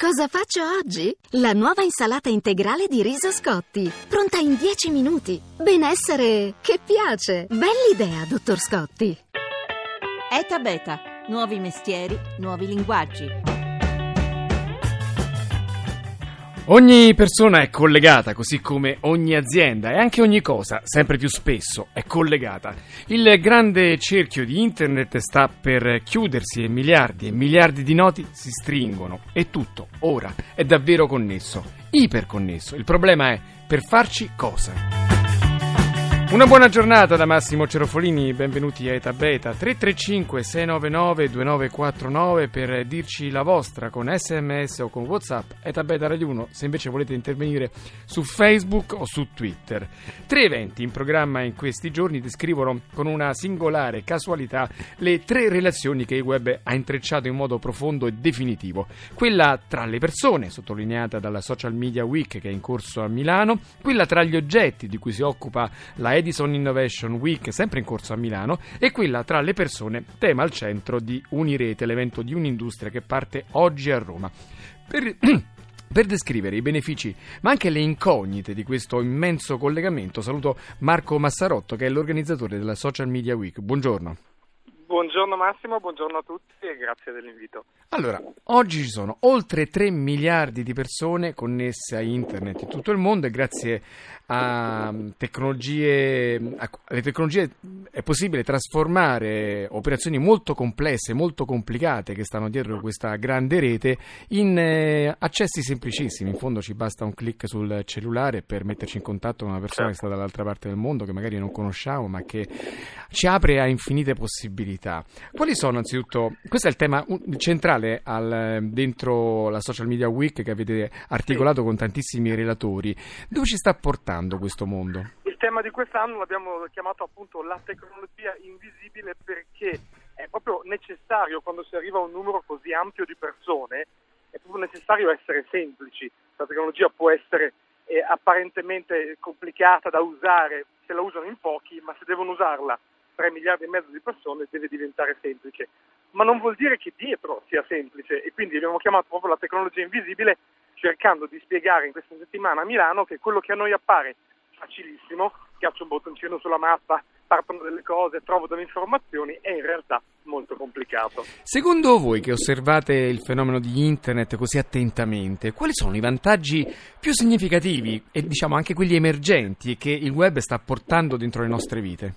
Cosa faccio oggi? La nuova insalata integrale di riso Scotti, pronta in 10 minuti. Benessere che piace. Bell'idea, dottor Scotti. ETA Beta, nuovi mestieri, nuovi linguaggi. Ogni persona è collegata, così come ogni azienda e anche ogni cosa, sempre più spesso, è collegata. Il grande cerchio di Internet sta per chiudersi e miliardi e miliardi di noti si stringono e tutto, ora, è davvero connesso, iperconnesso. Il problema è per farci cosa? Una buona giornata da Massimo Cerofolini, benvenuti a Eta Beta 335 699 2949 per dirci la vostra con sms o con whatsapp Eta Beta Radio 1 se invece volete intervenire su Facebook o su Twitter. Tre eventi in programma in questi giorni descrivono con una singolare casualità le tre relazioni che il web ha intrecciato in modo profondo e definitivo. Quella tra le persone, sottolineata dalla Social Media Week che è in corso a Milano, quella tra gli oggetti di cui si occupa la Edison Innovation Week, sempre in corso a Milano, e quella tra le persone, tema al centro di Unirete, l'evento di un'industria che parte oggi a Roma. Per... Per descrivere i benefici, ma anche le incognite di questo immenso collegamento, saluto Marco Massarotto, che è l'organizzatore della Social Media Week. Buongiorno. Buongiorno Massimo, buongiorno a tutti e grazie dell'invito. Allora, oggi ci sono oltre 3 miliardi di persone connesse a internet in tutto il mondo e grazie a tecnologie, alle tecnologie è possibile trasformare operazioni molto complesse, molto complicate che stanno dietro questa grande rete in eh, accessi semplicissimi. In fondo ci basta un clic sul cellulare per metterci in contatto con una persona certo. che sta dall'altra parte del mondo, che magari non conosciamo, ma che ci apre a infinite possibilità. Quali sono anzitutto, questo è il tema centrale al, dentro la social media week che avete articolato con tantissimi relatori, dove ci sta portando questo mondo? Il tema di quest'anno l'abbiamo chiamato appunto la tecnologia invisibile perché è proprio necessario quando si arriva a un numero così ampio di persone, è proprio necessario essere semplici. La tecnologia può essere eh, apparentemente complicata da usare se la usano in pochi, ma se devono usarla 3 miliardi e mezzo di persone deve diventare semplice, ma non vuol dire che dietro sia semplice e quindi abbiamo chiamato proprio la tecnologia invisibile cercando di spiegare in questa settimana a Milano che quello che a noi appare facilissimo, schiaccio un bottoncino sulla mappa, partono delle cose, trovo delle informazioni, è in realtà molto complicato. Secondo voi che osservate il fenomeno di internet così attentamente, quali sono i vantaggi più significativi e diciamo anche quelli emergenti che il web sta portando dentro le nostre vite?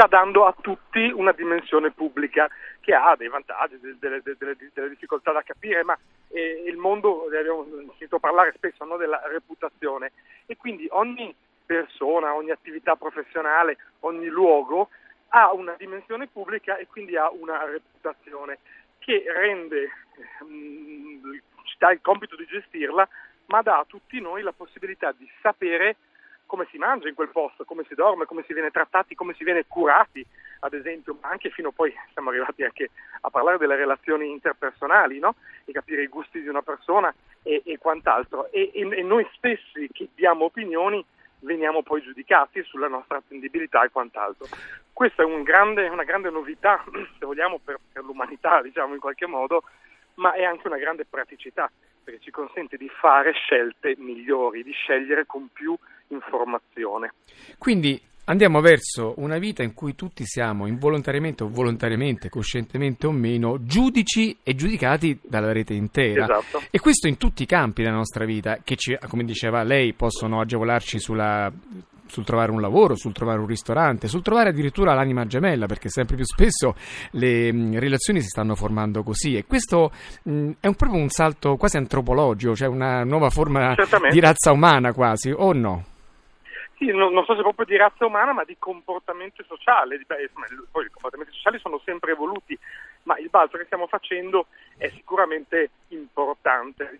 Sta dando a tutti una dimensione pubblica che ha dei vantaggi, delle, delle, delle difficoltà da capire, ma eh, il mondo, abbiamo sentito parlare spesso no, della reputazione. E quindi ogni persona, ogni attività professionale, ogni luogo ha una dimensione pubblica e quindi ha una reputazione che rende, mh, ci dà il compito di gestirla, ma dà a tutti noi la possibilità di sapere come si mangia in quel posto, come si dorme, come si viene trattati, come si viene curati, ad esempio, ma anche fino a poi siamo arrivati anche a parlare delle relazioni interpersonali, no? E capire i gusti di una persona e, e quant'altro. E, e, e noi stessi che diamo opinioni veniamo poi giudicati sulla nostra attendibilità e quant'altro. Questa è un grande, una grande novità, se vogliamo, per, per l'umanità, diciamo in qualche modo, ma è anche una grande praticità perché ci consente di fare scelte migliori, di scegliere con più informazione. Quindi andiamo verso una vita in cui tutti siamo involontariamente o volontariamente, coscientemente o meno, giudici e giudicati dalla rete intera. Esatto. E questo in tutti i campi della nostra vita, che ci, come diceva lei, possono agevolarci sulla sul trovare un lavoro, sul trovare un ristorante, sul trovare addirittura l'anima gemella, perché sempre più spesso le mh, relazioni si stanno formando così. E questo mh, è un, proprio un salto quasi antropologico, cioè una nuova forma di razza umana quasi, o no? Sì, non, non, so se proprio di razza umana, ma di comportamento sociale. Beh, poi i comportamenti sociali sono sempre evoluti, ma il balzo che stiamo facendo è sicuramente importante.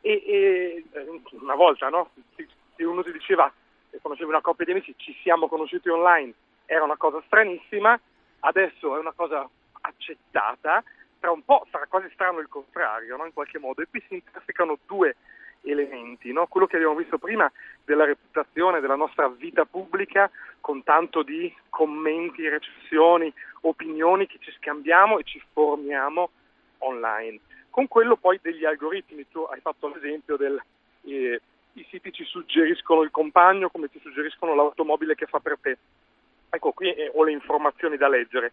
E, e, eh, una volta, no? Se uno ti diceva, se conoscevi una coppia di amici, ci siamo conosciuti online, era una cosa stranissima, adesso è una cosa accettata, tra un po' sarà quasi strano il contrario, no? in qualche modo, e qui si intersecano due elementi, no? quello che abbiamo visto prima della reputazione della nostra vita pubblica con tanto di commenti, recensioni, opinioni che ci scambiamo e ci formiamo online. con quello poi degli algoritmi. Tu hai fatto l'esempio del... Eh, i siti ci suggeriscono il compagno come ti suggeriscono l'automobile che fa per te. Ecco, qui eh, ho le informazioni da leggere.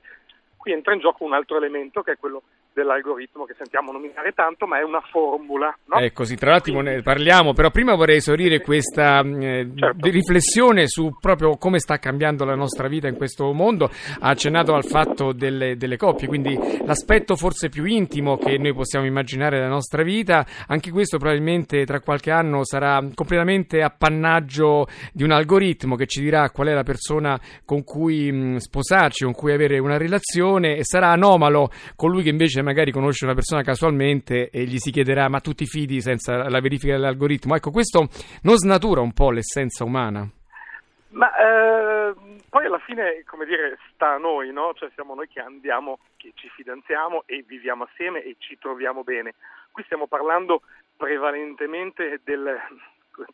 Qui entra in gioco un altro elemento che è quello dell'algoritmo che sentiamo nominare tanto, ma è una formula. No? Ecco, sì, tra l'altro ne parliamo, però prima vorrei esaurire questa mm, eh, certo. riflessione su proprio come sta cambiando la nostra vita in questo mondo. Ha accennato al fatto delle, delle coppie, quindi l'aspetto forse più intimo che noi possiamo immaginare della nostra vita, anche questo probabilmente tra qualche anno sarà completamente appannaggio di un algoritmo che ci dirà qual è la persona con cui mh, mm, sposarci, con cui avere una relazione e sarà anomalo colui che invece magari conosce una persona casualmente e gli si chiederà ma tu ti fidi senza la verifica dell'algoritmo. Ecco, questo non snatura un po' l'essenza umana? Ma eh, poi alla fine, come dire, sta a noi, no? Cioè siamo noi che andiamo, che ci fidanziamo e viviamo assieme e ci troviamo bene. Qui stiamo parlando prevalentemente del,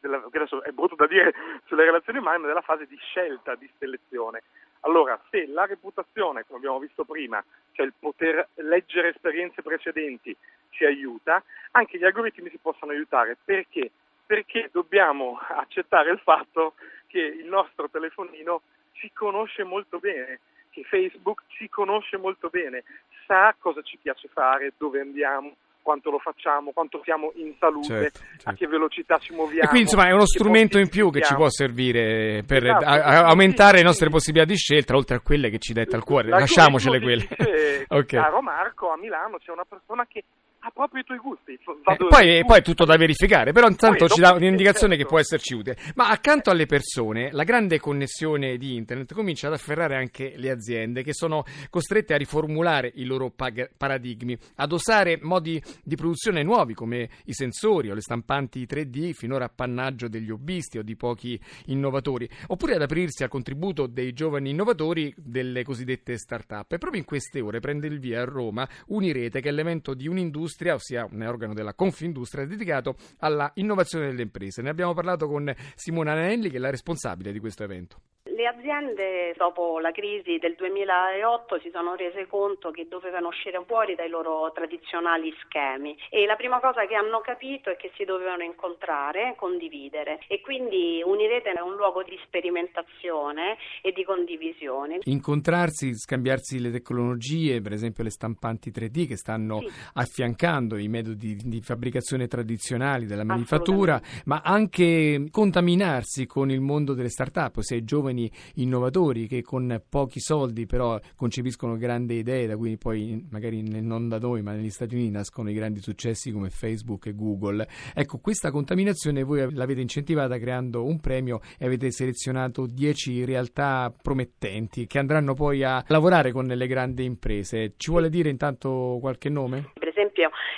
della, adesso è brutto da dire sulle relazioni umane, ma della fase di scelta, di selezione. Allora, se la reputazione, come abbiamo visto prima, cioè il poter leggere esperienze precedenti ci aiuta, anche gli algoritmi si possono aiutare. Perché? Perché dobbiamo accettare il fatto che il nostro telefonino ci conosce molto bene, che Facebook ci conosce molto bene, sa cosa ci piace fare, dove andiamo, quanto lo facciamo, quanto siamo in salute, certo, certo. a che velocità ci muoviamo. E quindi insomma è uno strumento in più che ci può servire per esatto, a, a aumentare sì, le nostre sì. possibilità di scelta, oltre a quelle che ci detta al cuore. Lasciamocele quelle. Dice, okay. Caro Marco, a Milano c'è una persona che ha proprio i tuoi gusti. Eh, poi, poi, è tutto da verificare, però intanto poi, ci dà un'indicazione certo. che può esserci utile. Ma accanto alle persone, la grande connessione di internet comincia ad afferrare anche le aziende che sono costrette a riformulare i loro pag- paradigmi, ad osare modi di produzione nuovi come i sensori o le stampanti 3D, finora appannaggio degli hobbisti o di pochi innovatori, oppure ad aprirsi al contributo dei giovani innovatori delle cosiddette start-up. E proprio in queste ore prende il via a Roma Unirete, che è l'evento di un'industria, ossia un organo della Confindustria dedicato alla innovazione delle imprese. Ne abbiamo parlato con Simona Anelli, che è la responsabile di questo evento. Le aziende dopo la crisi del 2008 si sono rese conto che dovevano uscire fuori dai loro tradizionali schemi e la prima cosa che hanno capito è che si dovevano incontrare, condividere e quindi Unirete è un luogo di sperimentazione e di condivisione. Incontrarsi, scambiarsi le tecnologie, per esempio le stampanti 3D che stanno sì. affiancando i metodi di fabbricazione tradizionali della manifattura, ma anche contaminarsi con il mondo delle start-up, ossia i giovani innovatori che con pochi soldi però concepiscono grandi idee, da cui poi magari non da noi ma negli Stati Uniti nascono i grandi successi come Facebook e Google. Ecco, questa contaminazione voi l'avete incentivata creando un premio e avete selezionato 10 realtà promettenti che andranno poi a lavorare con le grandi imprese. Ci vuole dire intanto qualche nome?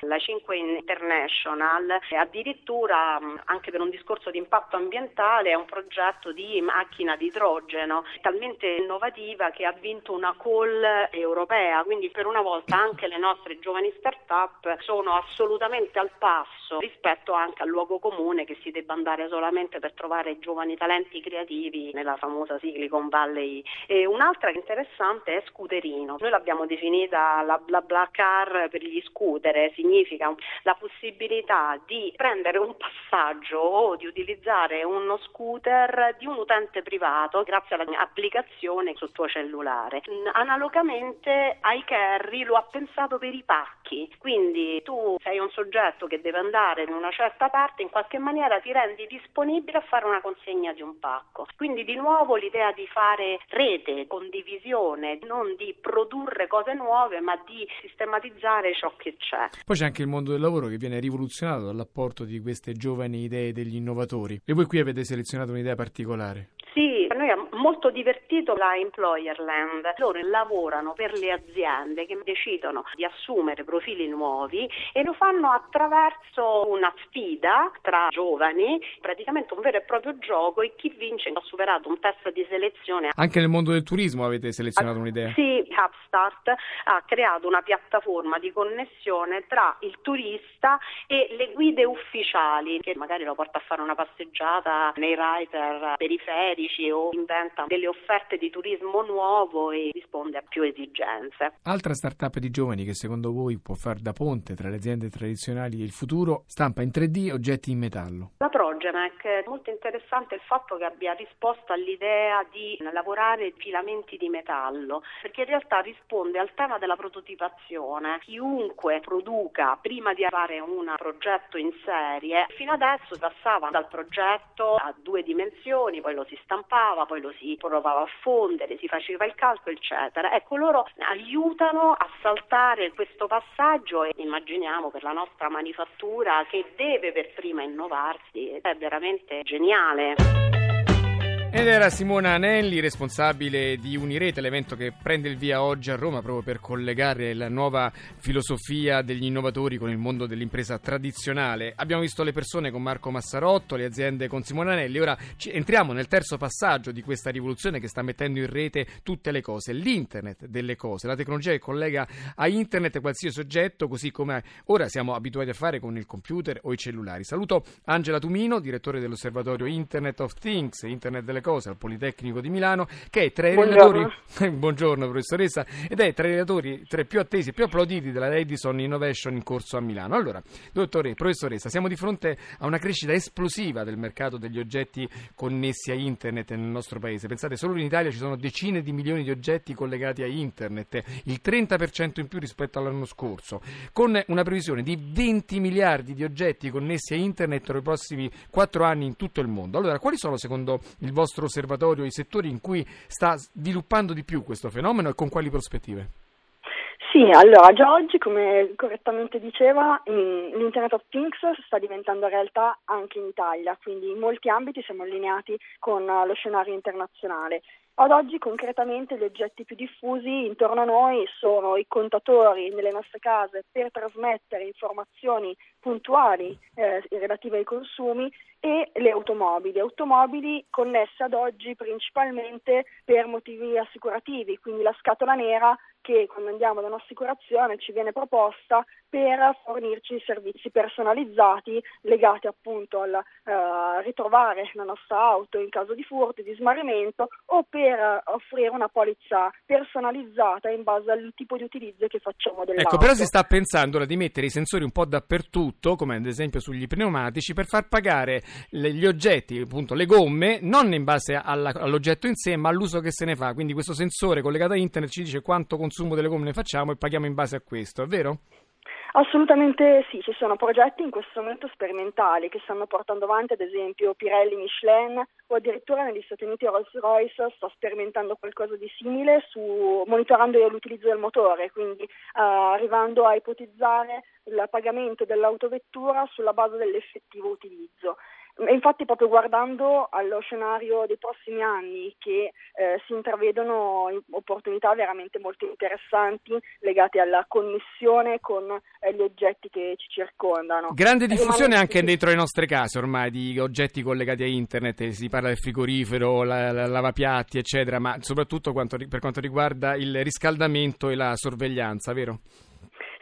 La 5 International addirittura anche per un discorso di impatto ambientale è un progetto di macchina di idrogeno talmente innovativa che ha vinto una call europea, quindi per una volta anche le nostre giovani start-up sono assolutamente al passo rispetto anche al luogo comune che si debba andare solamente per trovare giovani talenti creativi nella famosa Silicon Valley. E un'altra interessante è Scooterino. Noi l'abbiamo definita la bla bla car per gli scooter prendere significa la possibilità di prendere un passaggio o di utilizzare uno scooter di un utente privato grazie all'applicazione sul tuo cellulare. Analogamente iCarry lo ha pensato per i pacchi, quindi tu sei un soggetto che deve andare in una certa parte, in qualche maniera ti rendi disponibile a fare una consegna di un pacco. Quindi di nuovo l'idea di fare rete, condivisione, non di produrre cose nuove, ma di sistematizzare ciò che c'è. Poi c'è anche il mondo del lavoro che viene rivoluzionato dall'apporto di queste giovani idee degli innovatori. E voi qui avete selezionato un'idea particolare. Sì, a noi ha molto divertito la Employerland. Loro lavorano per le aziende che decidono di assumere profili nuovi e lo fanno attraverso una sfida tra giovani, praticamente un vero e proprio gioco e chi vince ha superato un test di selezione. Anche nel mondo del turismo avete selezionato un'idea? Sì, Hubstart ha creato una piattaforma di connessione tra il turista e le guide ufficiali che magari lo porta a fare una passeggiata nei writer periferici o inventa delle offerte di turismo nuovo e risponde a più esigenze. Altra startup di giovani che secondo voi può far da ponte tra le aziende tradizionali e il futuro, stampa in 3D oggetti in metallo. La Progemec è molto interessante il fatto che abbia risposto all'idea di lavorare filamenti di metallo, perché in realtà risponde al tema della prototipazione. Chiunque produca prima di fare un progetto in serie, fino adesso passava dal progetto a due dimensioni, poi lo si stampava, poi lo si provava a fondere, si faceva il calcolo, eccetera. Ecco, loro aiutano a saltare questo passaggio e immaginiamo per la nostra manifattura che deve per prima innovarsi, è veramente geniale. Ed era Simona Anelli, responsabile di Unirete, l'evento che prende il via oggi a Roma proprio per collegare la nuova filosofia degli innovatori con il mondo dell'impresa tradizionale. Abbiamo visto le persone con Marco Massarotto, le aziende con Simona Anelli, ora entriamo nel terzo passaggio di questa rivoluzione che sta mettendo in rete tutte le cose, l'internet delle cose, la tecnologia che collega a internet qualsiasi oggetto, così come ora siamo abituati a fare con il computer o i cellulari. Saluto Angela Tumino, direttore dell'osservatorio Internet of Things, Internet delle cose al Politecnico di Milano, che è tra i Buongiorno. relatori, buongiorno professoressa, ed è tra i relatori tra i più attesi e più applauditi della Edison Innovation in corso a Milano. Allora, dottore, professoressa, siamo di fronte a una crescita esplosiva del mercato degli oggetti connessi a internet nel nostro paese. Pensate, solo in Italia ci sono decine di milioni di oggetti collegati a internet, il 30% in più rispetto all'anno scorso, con una previsione di 20 miliardi di oggetti connessi a internet nei prossimi 4 anni in tutto il mondo. Allora, quali sono secondo il vostro vostro osservatorio i settori in cui sta sviluppando di più questo fenomeno e con quali prospettive? Sì, allora già oggi, come correttamente diceva, l'Internet of Things sta diventando realtà anche in Italia, quindi in molti ambiti siamo allineati con lo scenario internazionale. Ad oggi concretamente gli oggetti più diffusi intorno a noi sono i contatori nelle nostre case per trasmettere informazioni puntuali eh, relative ai consumi e le automobili, automobili connesse ad oggi principalmente per motivi assicurativi, quindi la scatola nera che quando andiamo da un'assicurazione ci viene proposta per fornirci servizi personalizzati legati appunto al uh, ritrovare la nostra auto in caso di furto, di smarrimento o per offrire una polizza personalizzata in base al tipo di utilizzo che facciamo dell'auto. Ecco, però si sta pensando ora di mettere i sensori un po' dappertutto, come ad esempio sugli pneumatici, per far pagare gli oggetti, appunto le gomme, non in base alla, all'oggetto in sé, ma all'uso che se ne fa. Quindi questo sensore collegato a internet ci dice quanto consumo delle gomme ne facciamo e paghiamo in base a questo, è vero? Assolutamente sì, ci sono progetti in questo momento sperimentali che stanno portando avanti ad esempio Pirelli, Michelin o addirittura negli Stati Uniti Rolls-Royce sta sperimentando qualcosa di simile su, monitorando l'utilizzo del motore, quindi uh, arrivando a ipotizzare il pagamento dell'autovettura sulla base dell'effettivo utilizzo. Infatti proprio guardando allo scenario dei prossimi anni che eh, si intravedono opportunità veramente molto interessanti legate alla connessione con eh, gli oggetti che ci circondano. Grande diffusione anche dentro le nostre case ormai di oggetti collegati a internet, si parla del frigorifero, la, la lavapiatti eccetera, ma soprattutto quanto, per quanto riguarda il riscaldamento e la sorveglianza, vero?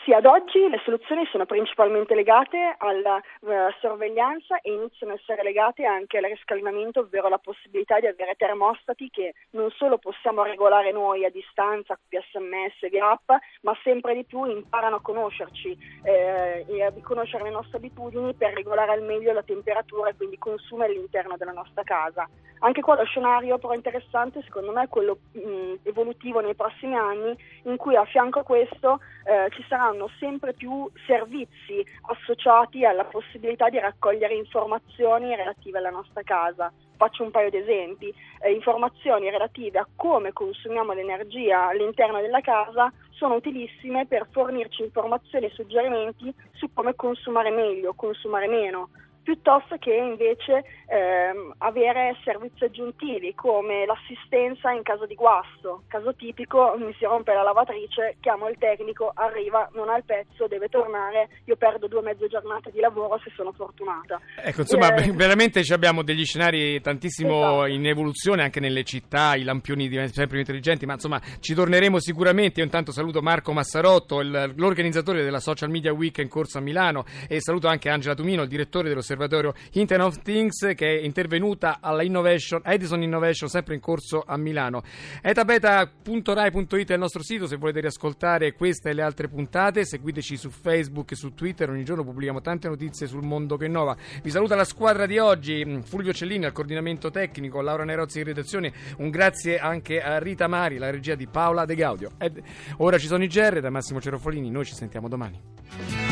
Sì, ad oggi le soluzioni sono principalmente legate alla uh, sorveglianza e iniziano a essere legate anche al riscaldamento, ovvero la possibilità di avere termostati che non solo possiamo regolare noi a distanza, via sms, via app, ma sempre di più imparano a conoscerci eh, e a conoscere le nostre abitudini per regolare al meglio la temperatura e quindi il consumo all'interno della nostra casa. Anche qua lo scenario però interessante secondo me è quello mh, evolutivo nei prossimi anni in cui a fianco a questo eh, ci saranno sempre più servizi associati alla possibilità di raccogliere informazioni relative alla nostra casa. Faccio un paio di esempi, eh, informazioni relative a come consumiamo l'energia all'interno della casa sono utilissime per fornirci informazioni e suggerimenti su come consumare meglio, consumare meno piuttosto che invece ehm, avere servizi aggiuntivi come l'assistenza in caso di guasto. Caso tipico, mi si rompe la lavatrice, chiamo il tecnico, arriva, non ha il pezzo, deve tornare, io perdo due mezze giornate di lavoro se sono fortunata. Ecco, insomma, eh, veramente abbiamo degli scenari tantissimo esatto. in evoluzione anche nelle città, i lampioni diventano sempre più intelligenti, ma insomma ci torneremo sicuramente. Io intanto saluto Marco Massarotto, il, l'organizzatore della Social Media Week in corso a Milano e saluto anche Angela Tumino, il direttore dell'osservatorio dell'osservatorio Internet of Things che è intervenuta alla Innovation, Edison Innovation sempre in corso a Milano. etabeta.rai.it è il nostro sito se volete riascoltare questa e le altre puntate, seguiteci su Facebook e su Twitter, ogni giorno pubblichiamo tante notizie sul mondo che innova. Vi saluta la squadra di oggi, Fulvio Cellini al coordinamento tecnico, Laura Nerozzi in redazione, un grazie anche a Rita Mari, la regia di Paola De Gaudio. Ed ora ci sono i GR da Massimo Cerofolini, noi ci sentiamo domani.